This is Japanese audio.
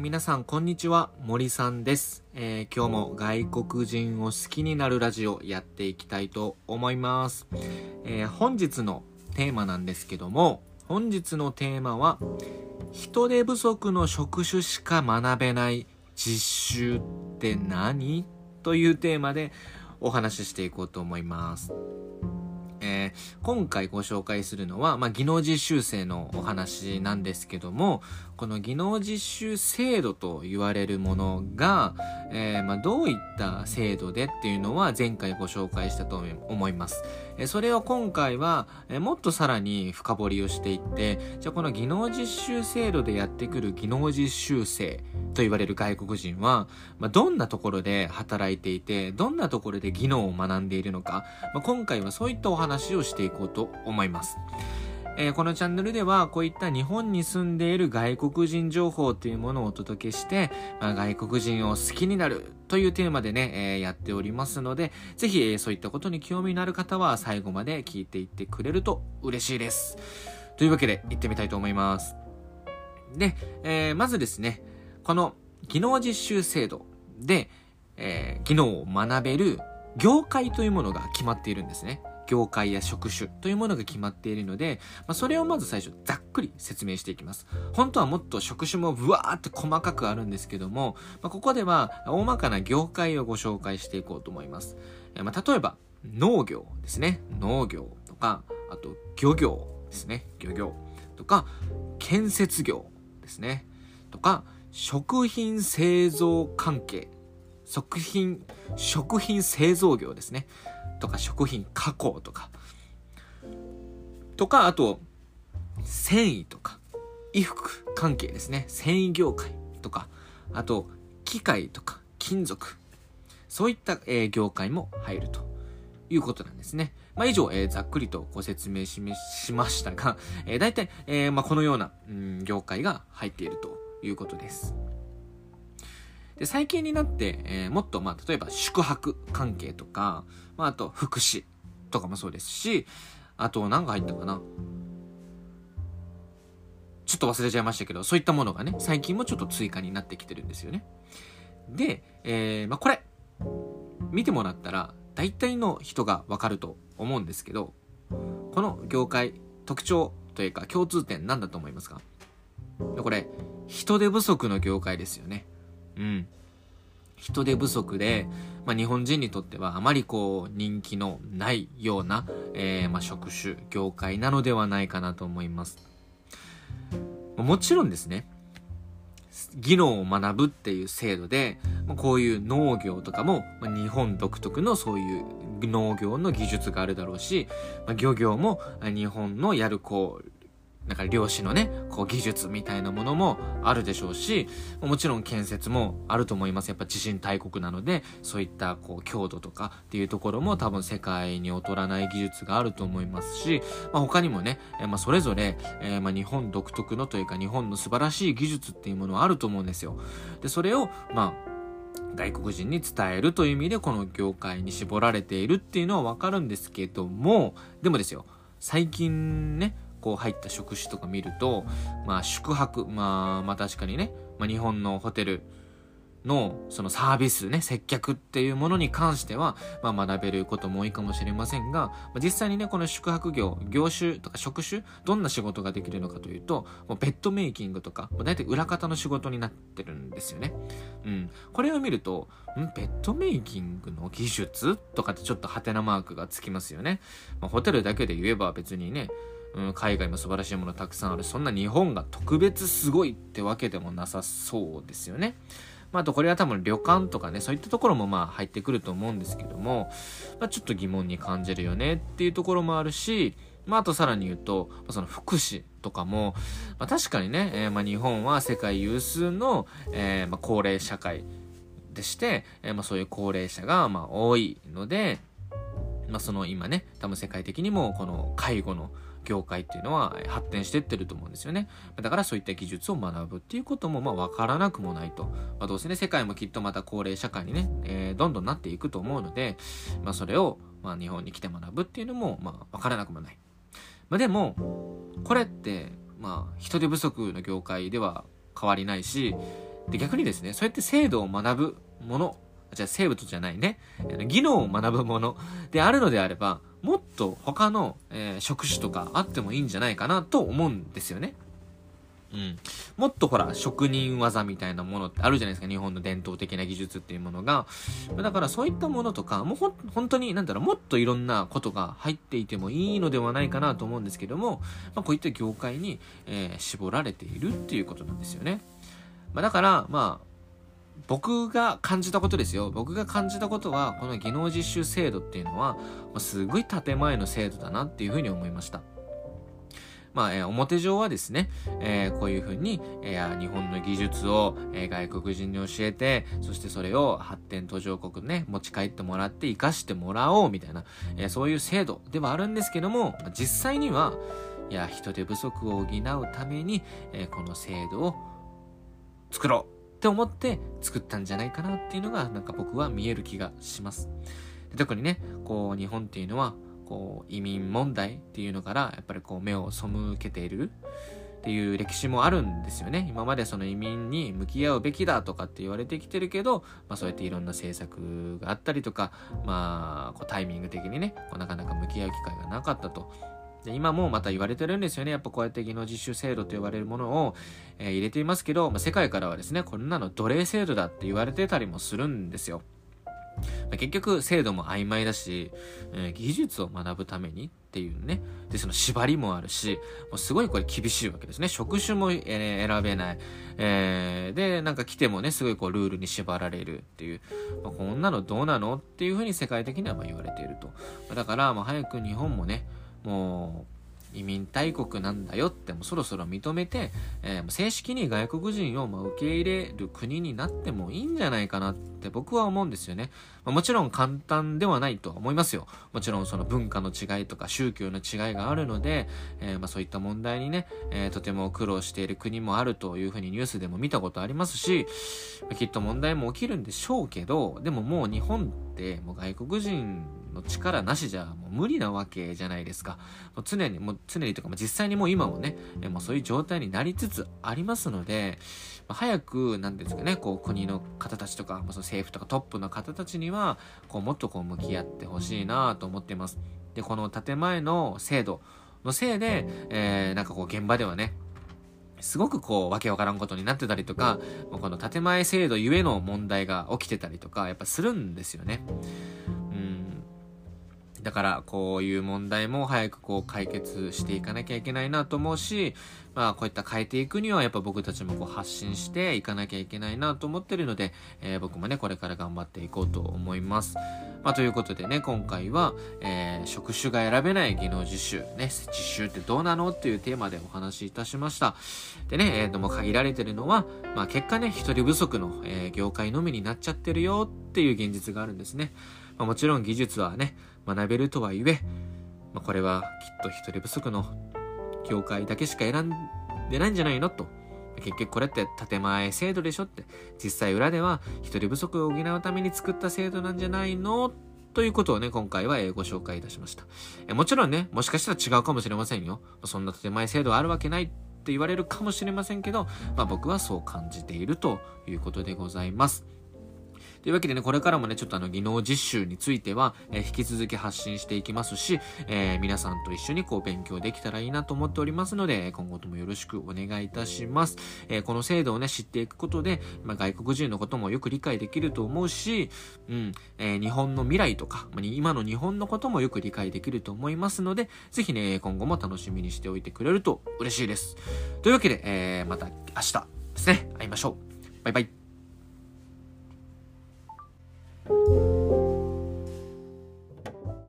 皆さんこんにちは森さんです、えー今日も外国人を好きになるラジオやっていきたいと思います、えー本日のテーマなんですけども本日のテーマは人手不足の職種しか学べない実習って何というテーマでお話ししていこうと思います。えー今回ご紹介するのは、まあ、技能実習生のお話なんですけども、この技能実習制度と言われるものが、えーまあ、どういった制度でっていうのは前回ご紹介したと思います。えーそれを今回は、えーもっとさらに深掘りをしていって、じゃあこの技能実習制度でやってくる技能実習生と言われる外国人は、まあ、どんなところで働いていて、どんなところで技能を学んでいるのか、まあ、今回はそういったお話をしていこうと思います。えーこのチャンネルではこういった日本に住んでいる外国人情報というものをお届けして、まあ、外国人を好きになるというテーマでね、えーやっておりますので、ぜひ、えーそういったことに興味のある方は最後まで聞いていってくれると嬉しいです。というわけで行ってみたいと思います。で、えまずですね、この技能実習制度で、え技能を学べる業界というものが決まっているんですね。業界や職種というものが決まっているので、まあ、それをまず最初ざっくり説明していきます。本当はもっと職種もブワーって細かくあるんですけども、まあ、ここでは大まかな業界をご紹介していこうと思います。まあ、例えば農業ですね。農業とか、あと漁業ですね。漁業とか、建設業ですね。とか、食品製造関係。食品、食品製造業ですね。とか、食品加工とか。とか、あと、繊維とか、衣服関係ですね。繊維業界とか、あと、機械とか、金属。そういった、えー業界も入るということなんですね。まあ、以上、えーざっくりとご説明しましたが、えー、大体、えーまあ、このような、うん、業界が入っているということです。で最近になって、えーもっと、まあ、例えば宿泊関係とか、まあ、あと福祉とかもそうですし、あと何が入ったかなちょっと忘れちゃいましたけど、そういったものがね、最近もちょっと追加になってきてるんですよね。で、えーまあ、これ、見てもらったら、大体の人がわかると思うんですけど、この業界、特徴というか共通点何だと思いますか？これ、人手不足の業界ですよね。うん。人手不足で、まあ、日本人にとってはあまりこう人気のないような、えーまあ、職種、業界なのではないかなと思います。もちろんですね、技能を学ぶっていう制度で、まこういう農業とかも、ま日本独特のそういう農業の技術があるだろうし、ま漁業も日本のやるこう、なんか漁師のね、こう技術みたいなものもあるでしょうし、もちろん建設もあると思います。やっぱ地震大国なので、そういったこう強度とかっていうところも多分世界に劣らない技術があると思いますし、まあ、他にもね、えまあ、それぞれ、えーまあ、日本独特のというか日本の素晴らしい技術っていうものはあると思うんですよ。で、それを、まあ、外国人に伝えるという意味でこの業界に絞られているっていうのはわかるんですけども、でもですよ、最近ね、こう入った職種とか見ると、まあ宿泊、まあ、まあ確かにね、まあ日本のホテルのそのサービスね、接客っていうものに関しては、まあ学べることも多いかもしれませんが、まあ、実際にね、この宿泊業、業種とか職種、どんな仕事ができるのかというと、もうベッドメイキングとか、大体裏方の仕事になってるんですよね。うん。これを見ると、ん？ベッドメイキングの技術？とかってちょっとハテナマークがつきますよね。まあ、ホテルだけで言えば別にね、うん、海外も素晴らしいものたくさんあるそんな日本が特別すごいってわけでもなさそうですよね。まあ、あとこれは多分旅館とかねそういったところもまあ入ってくると思うんですけども、まあ、ちょっと疑問に感じるよねっていうところもあるし、まあ、あとさらに言うと、その福祉とかも、まあ、確かにね、えーまあ日本は世界有数の、えまあ高齢社会でして、えーまあそういう高齢者がまあ多いので、まあ、その今ね多分世界的にもこの介護の業界っていうのは発展してってると思うんですよね。だからそういった技術を学ぶっていうこともまあ分からなくもないと。まあ、どうせね、世界もきっとまた高齢社会にね、えーどんどんなっていくと思うので、まあそれをまあ日本に来て学ぶっていうのもまあ分からなくもない。まあでも、これってまあ人手不足の業界では変わりないし、で、逆にですね、そうやって制度を学ぶもの、じゃあ生物じゃないね、技能を学ぶものであるのであれば、もっと他の、えー、職種とかあってもいいんじゃないかなと思うんですよね。うん。もっとほら、職人技みたいなものってあるじゃないですか。日本の伝統的な技術っていうものが。だからそういったものとか、もうほ、本当に、なんだろう、もっといろんなことが入っていてもいいのではないかなと思うんですけども、まあ、こういった業界に、えー、絞られているっていうことなんですよね。まあ、だから、まあ、僕が感じたことですよ。僕が感じたことは、この技能実習制度っていうのは、すごい建前の制度だなっていうふうに思いました。まあ、えー、表上はですね、えー、こういうふうに、えー、日本の技術を、え外国人に教えて、そしてそれを発展途上国ね、持ち帰ってもらって活かしてもらおうみたいな、えそういう制度ではあるんですけども、実際には、いや、人手不足を補うために、えこの制度を作ろうって思って作ったんじゃないかなっていうのが、なんか僕は見える気がします。で特にね、こう、日本っていうのは、こう移民問題っていうのからやっぱりこう目を背けているっていう歴史もあるんですよね。今までその移民に向き合うべきだとかって言われてきてるけど、まあそうやっていろんな政策があったりとか、まあこうタイミング的にね、こうなかなか向き合う機会がなかったと。で今もまた言われてるんですよね。やっぱこうやって技能実習制度と呼ばれるものを、えー、入れていますけど、まあ、世界からはですね、こんなの奴隷制度だって言われてたりもするんですよ。結局制度も曖昧だし、えー、技術を学ぶためにっていうね。で、その縛りもあるし、もうすごいこれ厳しいわけですね。職種も、えー、選べない。えー、で、なんか来てもね、すごいこうルールに縛られるっていう、まあ、こんなのどうなのっていうふうに世界的にはま言われていると。だから、まあ早く日本もね、もう、移民大国なんだよってもそろそろ認めて、えー、正式に外国人をま受け入れる国になってもいいんじゃないかなって僕は思うんですよね。まあ、もちろん簡単ではないとは思いますよ。もちろんその文化の違いとか宗教の違いがあるので、えー、まあそういった問題にね、えー、とても苦労している国もあるというふうにニュースでも見たことありますし、きっと問題も起きるんでしょうけど、でももう日本ってもう外国人の力なしじゃもう無理なわけじゃないですか。もう常に、もう常にとか、実際にもう今もね、もうそういう状態になりつつありますので、早く、なんですかね、こう国の方たちとか、ま、その政府とかトップの方たちには、こうもっとこう向き合ってほしいなと思っています。で、この建前の制度のせいで、えー、なんかこう現場ではね、すごくこう、わけわからんことになってたりとか、この建前制度ゆえの問題が起きてたりとか、やっぱするんですよね。だから、こういう問題も早くこう解決していかなきゃいけないなと思うし、まあ、こういった変えていくには、やっぱ僕たちもこう発信していかなきゃいけないなと思ってるので、えー、僕もね、これから頑張っていこうと思います。まあ、ということでね、今回は、えー、職種が選べない技能実習、ね、実習ってどうなのっていうテーマでお話しいたしました。でね、えー、とも限られてるのは、まあ、結果ね、一人不足の、えー、業界のみになっちゃってるよっていう現実があるんですね。まあ、もちろん技術はね、学べるとはいえ、まあ、これはきっと人手不足の業界だけしか選んでないんじゃないのと。結局これって建前制度でしょって。実際裏では人手不足を補うために作った制度なんじゃないの？ということをね、今回はご紹介いたしました。もちろんね、もしかしたら違うかもしれませんよ。そんな建前制度あるわけないって言われるかもしれませんけど、まあ僕はそう感じているということでございます。というわけでね、これからもね、ちょっとあの、技能実習については、えー、引き続き発信していきますし、えー、皆さんと一緒にこう、勉強できたらいいなと思っておりますので、今後ともよろしくお願いいたします。えー、この制度をね、知っていくことで、まあ、外国人のこともよく理解できると思うし、うん、え日本の未来とか、まあ、今の日本のこともよく理解できると思いますので、ぜひね、今後も楽しみにしておいてくれると嬉しいです。というわけで、えまた明日ですね、会いましょう。バイバイ。thank you